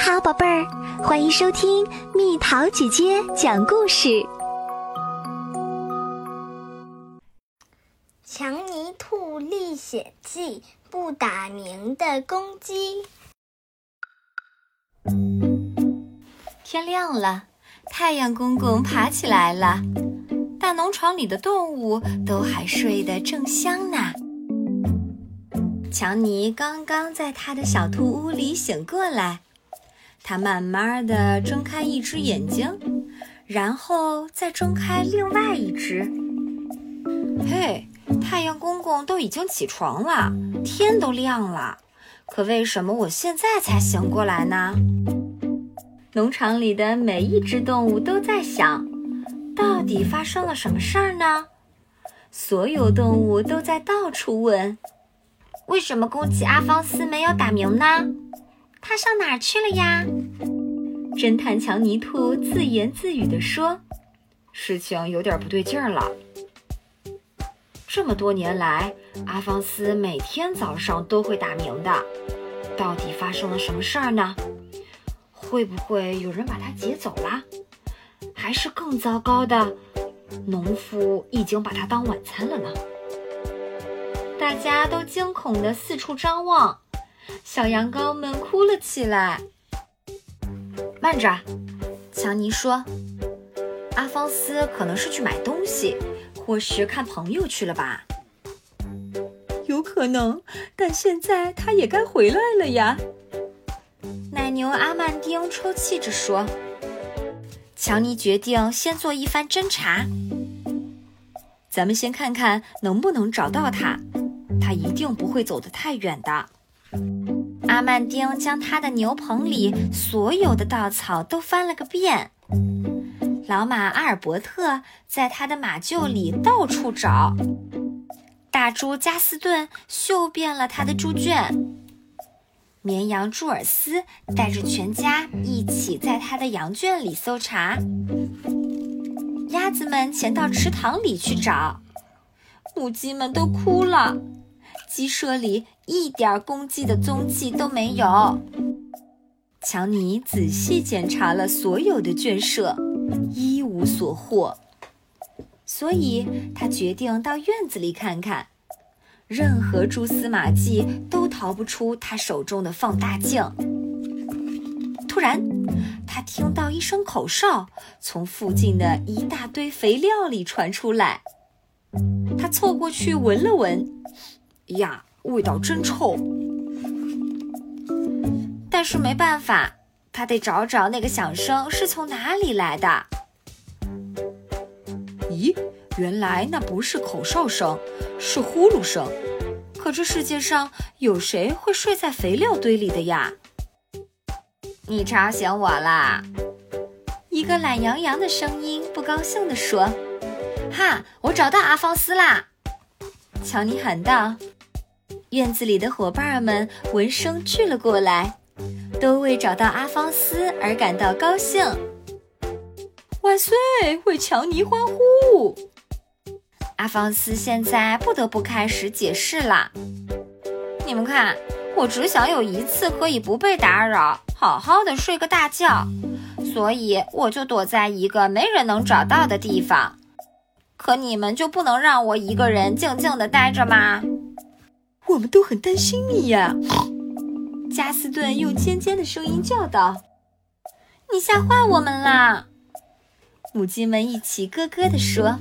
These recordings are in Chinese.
好，宝贝儿，欢迎收听蜜桃姐姐讲故事。《强尼兔历险记》不打鸣的公鸡。天亮了，太阳公公爬起来了，大农场里的动物都还睡得正香呢。强尼刚刚在他的小兔屋里醒过来。他慢慢地睁开一只眼睛，然后再睁开另外一只。嘿，太阳公公都已经起床了，天都亮了，可为什么我现在才醒过来呢？农场里的每一只动物都在想，到底发生了什么事儿呢？所有动物都在到处问：为什么公鸡阿方斯没有打鸣呢？他上哪儿去了呀？侦探强尼兔自言自语地说：“事情有点不对劲儿了。这么多年来，阿方斯每天早上都会打鸣的，到底发生了什么事儿呢？会不会有人把他劫走了？还是更糟糕的，农夫已经把他当晚餐了呢？”大家都惊恐地四处张望。小羊羔们哭了起来。慢着，强尼说：“阿方斯可能是去买东西，或是看朋友去了吧？有可能，但现在他也该回来了呀。”奶牛阿曼丁抽泣着说：“强尼决定先做一番侦查。咱们先看看能不能找到他，他一定不会走得太远的。”阿曼丁将他的牛棚里所有的稻草都翻了个遍，老马阿尔伯特在他的马厩里到处找，大猪加斯顿嗅遍了他的猪圈，绵羊朱尔斯带着全家一起在他的羊圈里搜查，鸭子们潜到池塘里去找，母鸡们都哭了。鸡舍里一点公鸡的踪迹都没有。强尼仔细检查了所有的圈舍，一无所获，所以他决定到院子里看看。任何蛛丝马迹都逃不出他手中的放大镜。突然，他听到一声口哨从附近的一大堆肥料里传出来。他凑过去闻了闻。呀，味道真臭！但是没办法，他得找找那个响声是从哪里来的。咦，原来那不是口哨声，是呼噜声。可这世界上有谁会睡在肥料堆里的呀？你吵醒我啦！一个懒洋洋的声音不高兴地说：“哈，我找到阿方斯啦！”乔尼喊道。院子里的伙伴们闻声聚了过来，都为找到阿方斯而感到高兴。万岁！为强尼欢呼！阿方斯现在不得不开始解释了。你们看，我只想有一次可以不被打扰，好好的睡个大觉，所以我就躲在一个没人能找到的地方。可你们就不能让我一个人静静的待着吗？我们都很担心你呀，加斯顿用尖尖的声音叫道：“你吓坏我们啦！”母鸡们一起咯咯地说：“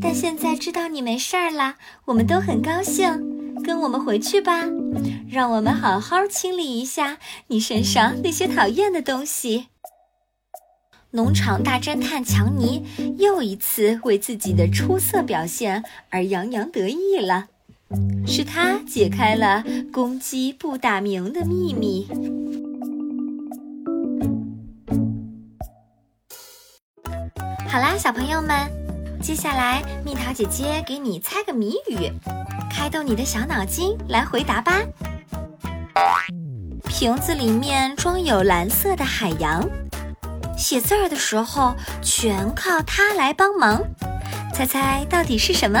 但现在知道你没事儿了，我们都很高兴。跟我们回去吧，让我们好好清理一下你身上那些讨厌的东西。”农场大侦探强尼又一次为自己的出色表现而洋洋得意了。是他解开了公鸡不打鸣的秘密。好啦，小朋友们，接下来蜜桃姐姐给你猜个谜语，开动你的小脑筋来回答吧。瓶子里面装有蓝色的海洋，写字儿的时候全靠它来帮忙，猜猜到底是什么？